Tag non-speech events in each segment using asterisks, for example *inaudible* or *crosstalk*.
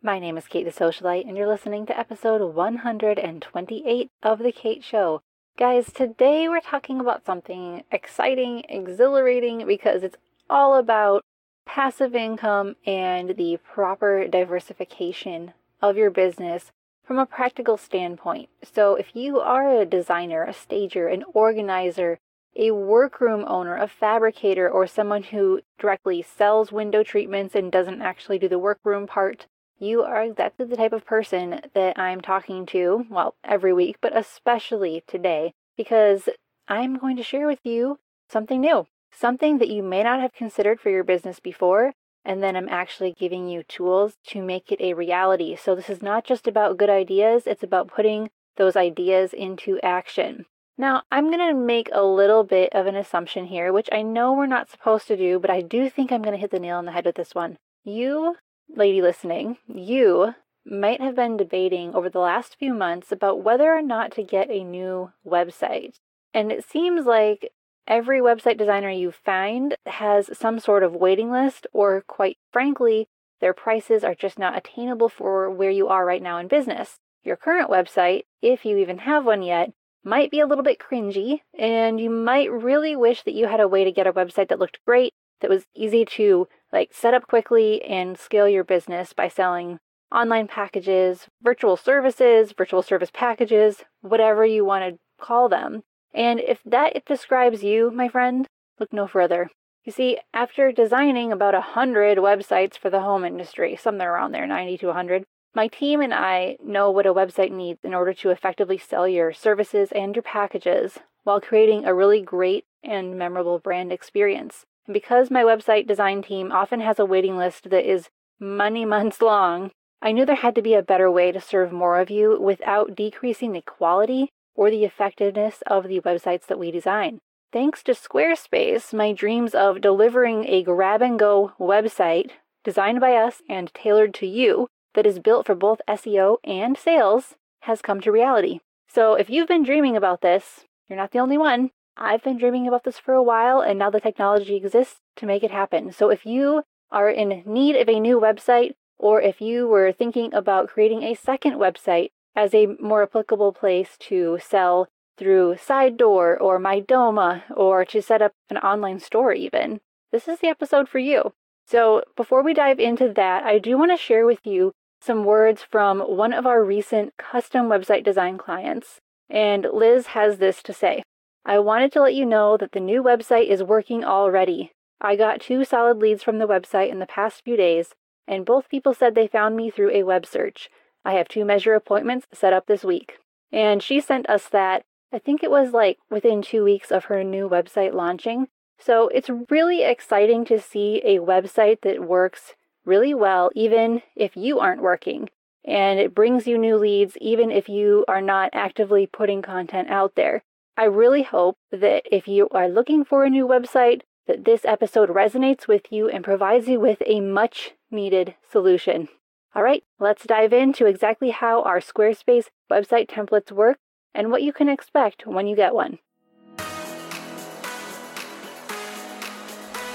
My name is Kate the Socialite, and you're listening to episode 128 of The Kate Show. Guys, today we're talking about something exciting, exhilarating, because it's all about passive income and the proper diversification of your business from a practical standpoint. So, if you are a designer, a stager, an organizer, a workroom owner, a fabricator, or someone who directly sells window treatments and doesn't actually do the workroom part, you are exactly the type of person that I'm talking to, well, every week, but especially today, because I'm going to share with you something new, something that you may not have considered for your business before. And then I'm actually giving you tools to make it a reality. So, this is not just about good ideas, it's about putting those ideas into action. Now, I'm going to make a little bit of an assumption here, which I know we're not supposed to do, but I do think I'm going to hit the nail on the head with this one. You lady listening, you might have been debating over the last few months about whether or not to get a new website. And it seems like every website designer you find has some sort of waiting list, or quite frankly, their prices are just not attainable for where you are right now in business. Your current website, if you even have one yet, might be a little bit cringy, and you might really wish that you had a way to get a website that looked great, that was easy to like set up quickly and scale your business by selling online packages, virtual services, virtual service packages, whatever you want to call them. And if that describes you, my friend, look no further. You see, after designing about a hundred websites for the home industry, somewhere around there, 90 to 100, my team and I know what a website needs in order to effectively sell your services and your packages while creating a really great and memorable brand experience. Because my website design team often has a waiting list that is many *laughs* months long, I knew there had to be a better way to serve more of you without decreasing the quality or the effectiveness of the websites that we design. Thanks to Squarespace, my dreams of delivering a grab and go website designed by us and tailored to you that is built for both SEO and sales has come to reality. So if you've been dreaming about this, you're not the only one. I've been dreaming about this for a while, and now the technology exists to make it happen. So if you are in need of a new website, or if you were thinking about creating a second website as a more applicable place to sell through Side Door or MyDoma, or to set up an online store, even, this is the episode for you. So, before we dive into that, I do want to share with you some words from one of our recent custom website design clients. And Liz has this to say I wanted to let you know that the new website is working already. I got two solid leads from the website in the past few days, and both people said they found me through a web search. I have two measure appointments set up this week. And she sent us that, I think it was like within two weeks of her new website launching. So it's really exciting to see a website that works really well, even if you aren't working. And it brings you new leads, even if you are not actively putting content out there. I really hope that if you are looking for a new website, that this episode resonates with you and provides you with a much needed solution. All right, let's dive into exactly how our Squarespace website templates work and what you can expect when you get one.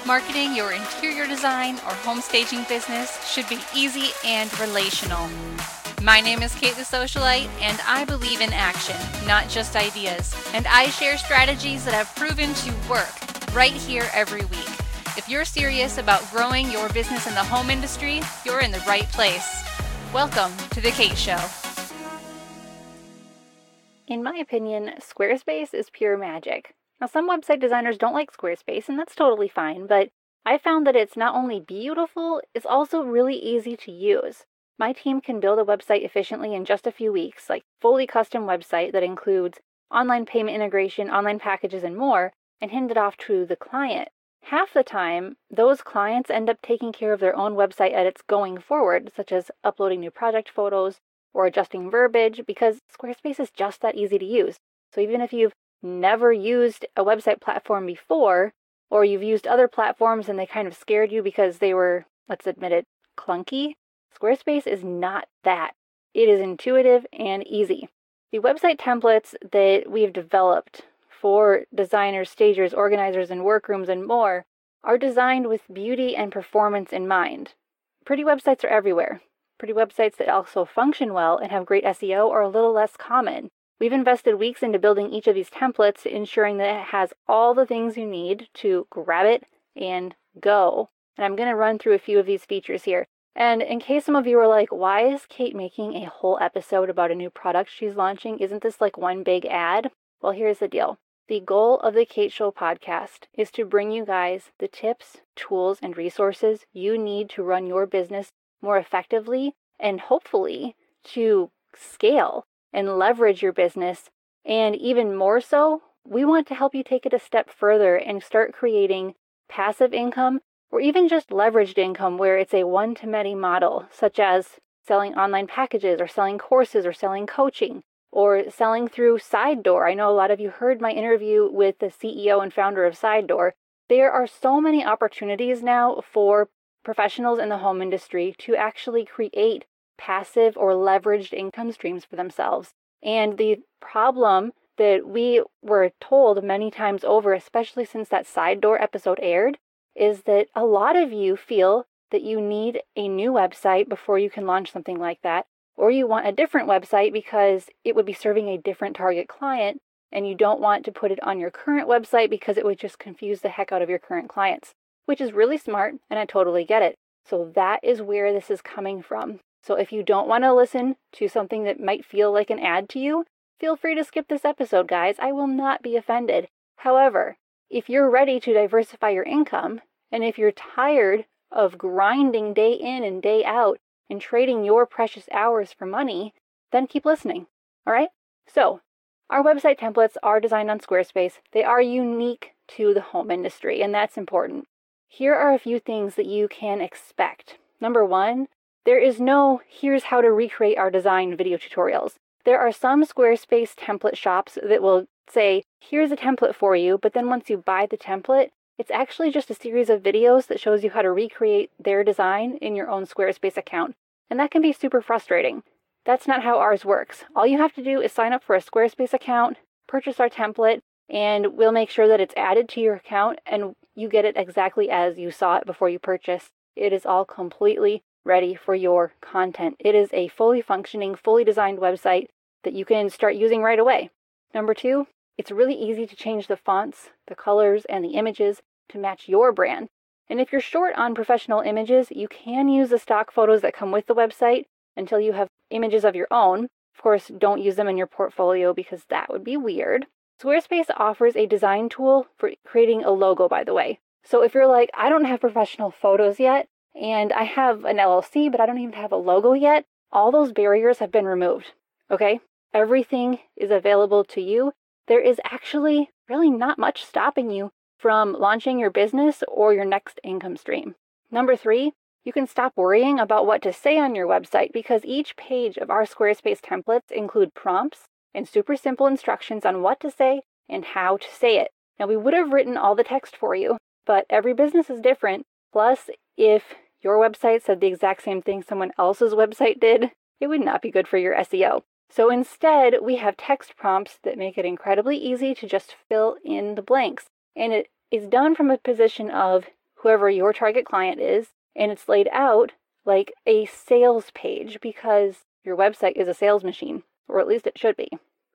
Marketing your interior design or home staging business should be easy and relational. My name is Kate the Socialite, and I believe in action, not just ideas. And I share strategies that have proven to work right here every week. If you're serious about growing your business in the home industry, you're in the right place. Welcome to The Kate Show. In my opinion, Squarespace is pure magic. Now, some website designers don't like Squarespace, and that's totally fine, but I found that it's not only beautiful, it's also really easy to use. My team can build a website efficiently in just a few weeks, like fully custom website that includes online payment integration, online packages, and more, and hand it off to the client. Half the time, those clients end up taking care of their own website edits going forward, such as uploading new project photos or adjusting verbiage, because Squarespace is just that easy to use. So even if you've never used a website platform before, or you've used other platforms and they kind of scared you because they were, let's admit it, clunky, Squarespace is not that. It is intuitive and easy. The website templates that we've developed for designers, stagers, organizers, and workrooms and more are designed with beauty and performance in mind. Pretty websites are everywhere. pretty websites that also function well and have great SEO are a little less common. We've invested weeks into building each of these templates, ensuring that it has all the things you need to grab it and go. And I'm going to run through a few of these features here. And in case some of you are like, why is Kate making a whole episode about a new product she's launching? Isn't this like one big ad? Well, here's the deal. The goal of the Kate Show podcast is to bring you guys the tips, tools, and resources you need to run your business more effectively and hopefully to scale and leverage your business. And even more so, we want to help you take it a step further and start creating passive income or even just leveraged income where it's a one to many model, such as selling online packages or selling courses or selling coaching or selling through Side Door. I know a lot of you heard my interview with the CEO and founder of Side Door. There are so many opportunities now for professionals in the home industry to actually create passive or leveraged income streams for themselves. And the problem that we were told many times over, especially since that Side Door episode aired, is that a lot of you feel that you need a new website before you can launch something like that, or you want a different website because it would be serving a different target client and you don't want to put it on your current website because it would just confuse the heck out of your current clients, which is really smart and I totally get it. So that is where this is coming from. So if you don't want to listen to something that might feel like an ad to you, feel free to skip this episode, guys. I will not be offended. However, if you're ready to diversify your income, and if you're tired of grinding day in and day out and trading your precious hours for money, then keep listening. All right? So, our website templates are designed on Squarespace. They are unique to the home industry, and that's important. Here are a few things that you can expect. Number one, there is no here's how to recreate our design video tutorials. There are some Squarespace template shops that will say, here's a template for you, but then once you buy the template, it's actually just a series of videos that shows you how to recreate their design in your own Squarespace account. And that can be super frustrating. That's not how ours works. All you have to do is sign up for a Squarespace account, purchase our template, and we'll make sure that it's added to your account and you get it exactly as you saw it before you purchased. It is all completely ready for your content. It is a fully functioning, fully designed website that you can start using right away. Number two, it's really easy to change the fonts, the colors, and the images to match your brand. And if you're short on professional images, you can use the stock photos that come with the website until you have images of your own. Of course, don't use them in your portfolio because that would be weird. Squarespace offers a design tool for creating a logo, by the way. So if you're like, I don't have professional photos yet, and I have an LLC, but I don't even have a logo yet, all those barriers have been removed. Okay? Everything is available to you. There is actually really not much stopping you from launching your business or your next income stream. Number three, you can stop worrying about what to say on your website because each page of our Squarespace templates include prompts and super simple instructions on what to say and how to say it. Now, we would have written all the text for you, but every business is different. Plus, if your website said the exact same thing someone else's website did, it would not be good for your SEO. So instead, we have text prompts that make it incredibly easy to just fill in the blanks. And it is done from a position of whoever your target client is, and it's laid out like a sales page because your website is a sales machine, or at least it should be.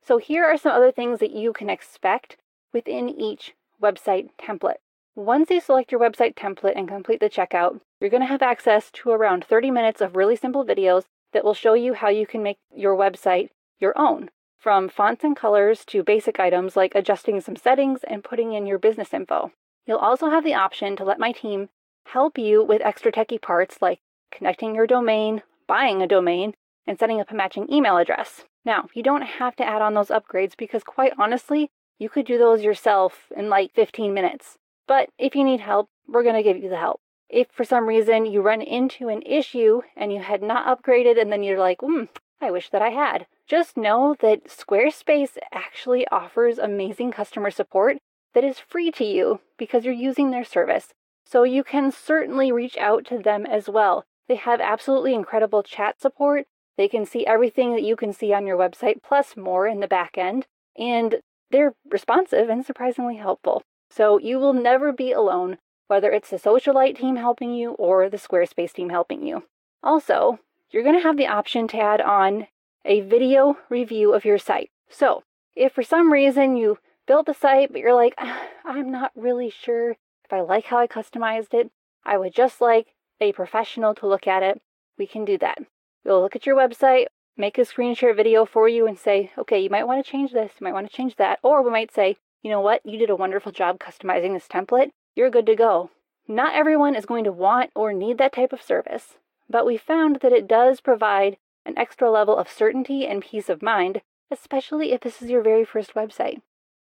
So, here are some other things that you can expect within each website template. Once you select your website template and complete the checkout, you're going to have access to around 30 minutes of really simple videos that will show you how you can make your website your own from fonts and colors to basic items like adjusting some settings and putting in your business info. You'll also have the option to let my team help you with extra techie parts like connecting your domain, buying a domain, and setting up a matching email address. Now, you don't have to add on those upgrades because, quite honestly, you could do those yourself in like 15 minutes. But if you need help, we're going to give you the help. If for some reason you run into an issue and you had not upgraded and then you're like, hmm, I wish that I had, just know that Squarespace actually offers amazing customer support that is free to you because you're using their service. So you can certainly reach out to them as well. They have absolutely incredible chat support. They can see everything that you can see on your website, plus more in the back end. And they're responsive and surprisingly helpful. So you will never be alone, whether it's the Socialite team helping you or the Squarespace team helping you. Also, you're going to have the option to add on a video review of your site. So, if for some reason you built the site, but you're like, ah, I'm not really sure if I like how I customized it, I would just like a professional to look at it, we can do that. We'll look at your website, make a screen share video for you, and say, okay, you might want to change this, you might want to change that. Or we might say, you know what, you did a wonderful job customizing this template, you're good to go. Not everyone is going to want or need that type of service, but we found that it does provide an extra level of certainty and peace of mind, especially if this is your very first website.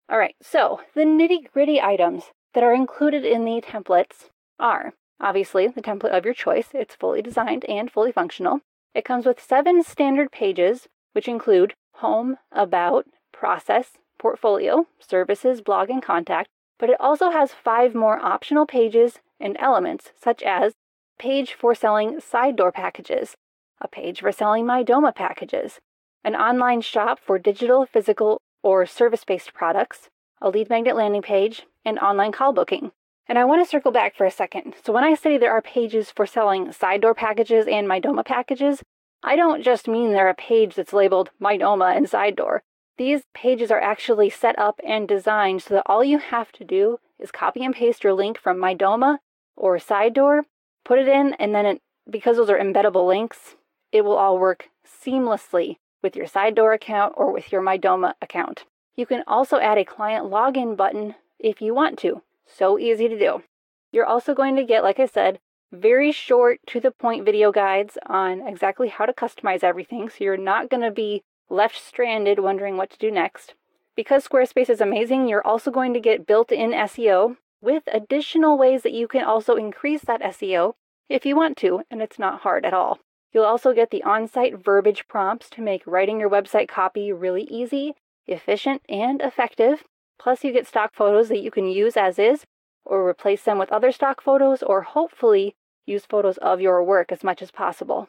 All right, so the nitty gritty items that are included in the templates are obviously the template of your choice. It's fully designed and fully functional. It comes with seven standard pages, which include home, about, process, portfolio, services, blog, and contact, but it also has five more optional pages and elements, such as page for selling side door packages, a page for selling MyDoma packages, an online shop for digital, physical, or service based products, a lead magnet landing page, and online call booking. And I want to circle back for a second. So, when I say there are pages for selling side door packages and MyDoma packages, I don't just mean there a page that's labeled MyDoma and side door. These pages are actually set up and designed so that all you have to do is copy and paste your link from MyDoma or side door, put it in, and then it, because those are embeddable links, it will all work seamlessly with your side door account or with your MyDoma account. You can also add a client login button if you want to. So easy to do. You're also going to get, like I said, very short to the point video guides on exactly how to customize everything. So you're not going to be left stranded wondering what to do next. Because Squarespace is amazing, you're also going to get built in SEO with additional ways that you can also increase that SEO if you want to, and it's not hard at all. You'll also get the on site verbiage prompts to make writing your website copy really easy, efficient, and effective. Plus, you get stock photos that you can use as is, or replace them with other stock photos, or hopefully use photos of your work as much as possible.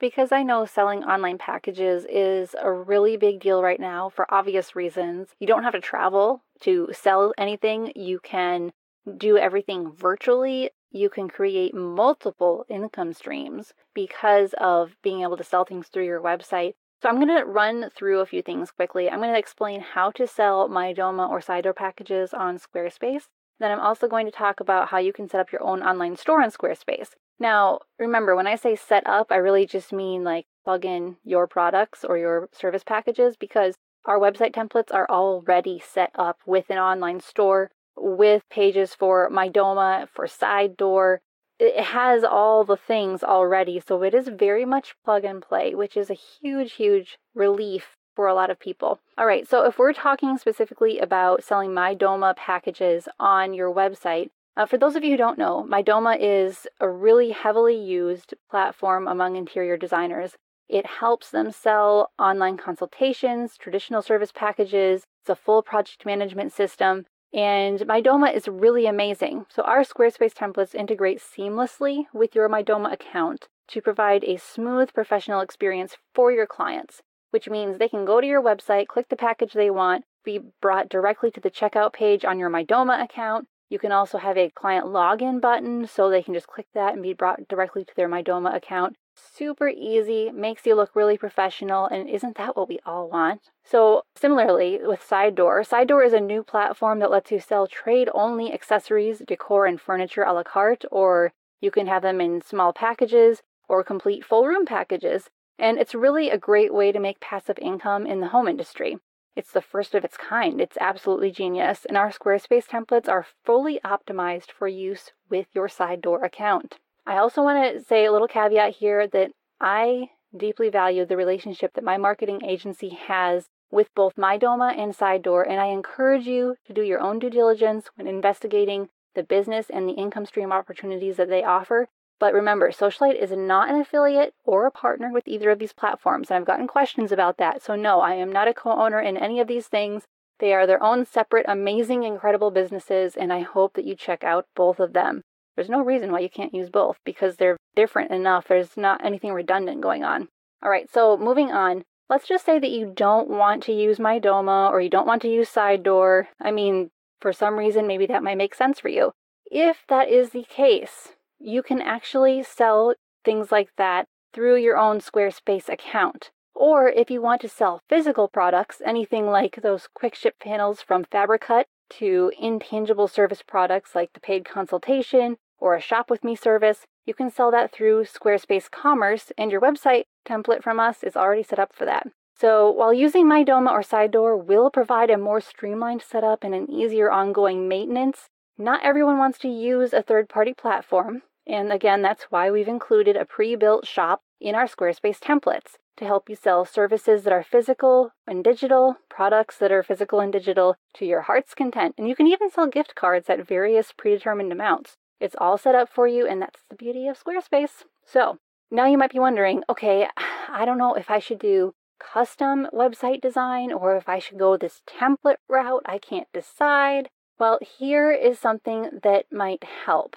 Because I know selling online packages is a really big deal right now for obvious reasons. You don't have to travel to sell anything, you can do everything virtually you can create multiple income streams because of being able to sell things through your website. So I'm going to run through a few things quickly. I'm going to explain how to sell MyDoma or Side Door packages on Squarespace. Then I'm also going to talk about how you can set up your own online store on Squarespace. Now, remember, when I say set up, I really just mean like plug in your products or your service packages because our website templates are already set up with an online store with pages for MyDoma, for side door. It has all the things already, so it is very much plug and play, which is a huge, huge relief for a lot of people. All right, so if we're talking specifically about selling MyDoma packages on your website, uh, for those of you who don't know, MyDoma is a really heavily used platform among interior designers. It helps them sell online consultations, traditional service packages, it's a full project management system. And MyDoma is really amazing. So our Squarespace templates integrate seamlessly with your MyDoma account to provide a smooth professional experience for your clients, which means they can go to your website, click the package they want, be brought directly to the checkout page on your MyDoma account. You can also have a client login button so they can just click that and be brought directly to their MyDoma account super easy, makes you look really professional, and isn't that what we all want? So, similarly with Side Door, Side Door is a new platform that lets you sell trade only accessories, decor, and furniture a la carte, or you can have them in small packages or complete full room packages. And it's really a great way to make passive income in the home industry. It's the first of its kind. It's absolutely genius. And our Squarespace templates are fully optimized for use with your Side Door account. I also want to say a little caveat here that I deeply value the relationship that my marketing agency has with both MyDoma and Side Door, and I encourage you to do your own due diligence when investigating the business and the income stream opportunities that they offer. But remember, Socialite is not an affiliate or a partner with either of these platforms, and I've gotten questions about that. So, no, I am not a co owner in any of these things. They are their own separate, amazing, incredible businesses, and I hope that you check out both of them. There's no reason why you can't use both because they're different enough. There's not anything redundant going on. All right, so moving on. Let's just say that you don't want to use MyDoma or you don't want to use Side Door. I mean, for some reason, maybe that might make sense for you. If that is the case, you can actually sell things like that through your own Squarespace account. Or if you want to sell physical products, anything like those quick ship panels from Fabricut to intangible service products like the paid consultation or a shop with me service, you can sell that through Squarespace Commerce, and your website template from us is already set up for that. So, while using MyDoma or Side Door will provide a more streamlined setup and an easier ongoing maintenance, not everyone wants to use a third party platform. And again, that's why we've included a pre built shop in our Squarespace templates to help you sell services that are physical and digital, products that are physical and digital to your heart's content. And you can even sell gift cards at various predetermined amounts. It's all set up for you, and that's the beauty of Squarespace. So now you might be wondering okay, *sighs* I don't know if I should do custom website design or if I should go this template route. I can't decide. Well, here is something that might help.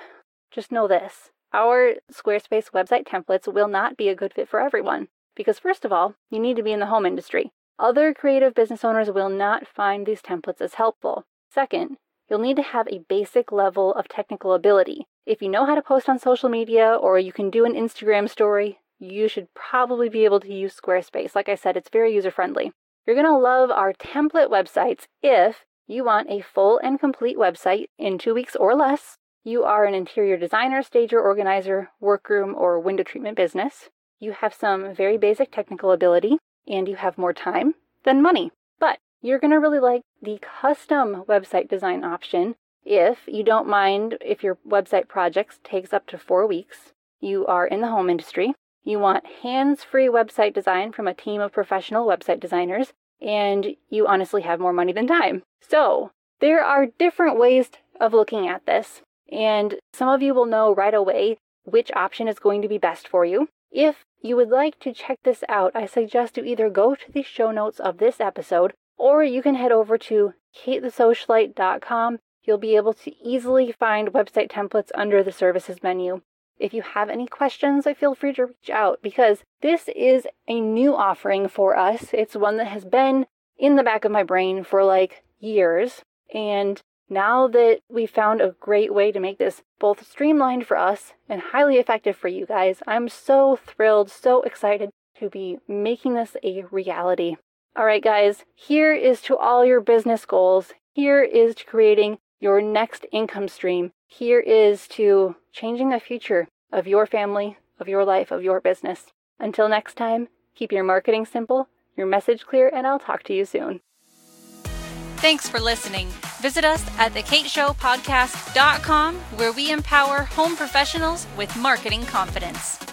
Just know this our Squarespace website templates will not be a good fit for everyone. Because, first of all, you need to be in the home industry. Other creative business owners will not find these templates as helpful. Second, you'll need to have a basic level of technical ability. If you know how to post on social media or you can do an Instagram story, you should probably be able to use Squarespace. Like I said, it's very user friendly. You're going to love our template websites if you want a full and complete website in two weeks or less. You are an interior designer, stager, organizer, workroom, or window treatment business. You have some very basic technical ability and you have more time than money. But you're going to really like the custom website design option if you don't mind if your website projects takes up to 4 weeks. You are in the home industry. You want hands-free website design from a team of professional website designers and you honestly have more money than time. So, there are different ways of looking at this, and some of you will know right away which option is going to be best for you. If you would like to check this out, I suggest you either go to the show notes of this episode or you can head over to katethesocialite.com. You'll be able to easily find website templates under the services menu. If you have any questions, I feel free to reach out because this is a new offering for us. It's one that has been in the back of my brain for like years. And now that we found a great way to make this both streamlined for us and highly effective for you guys, I'm so thrilled, so excited to be making this a reality. All right, guys, here is to all your business goals. Here is to creating your next income stream. Here is to changing the future of your family, of your life, of your business. Until next time, keep your marketing simple, your message clear, and I'll talk to you soon. Thanks for listening. Visit us at thekateshowpodcast.com where we empower home professionals with marketing confidence.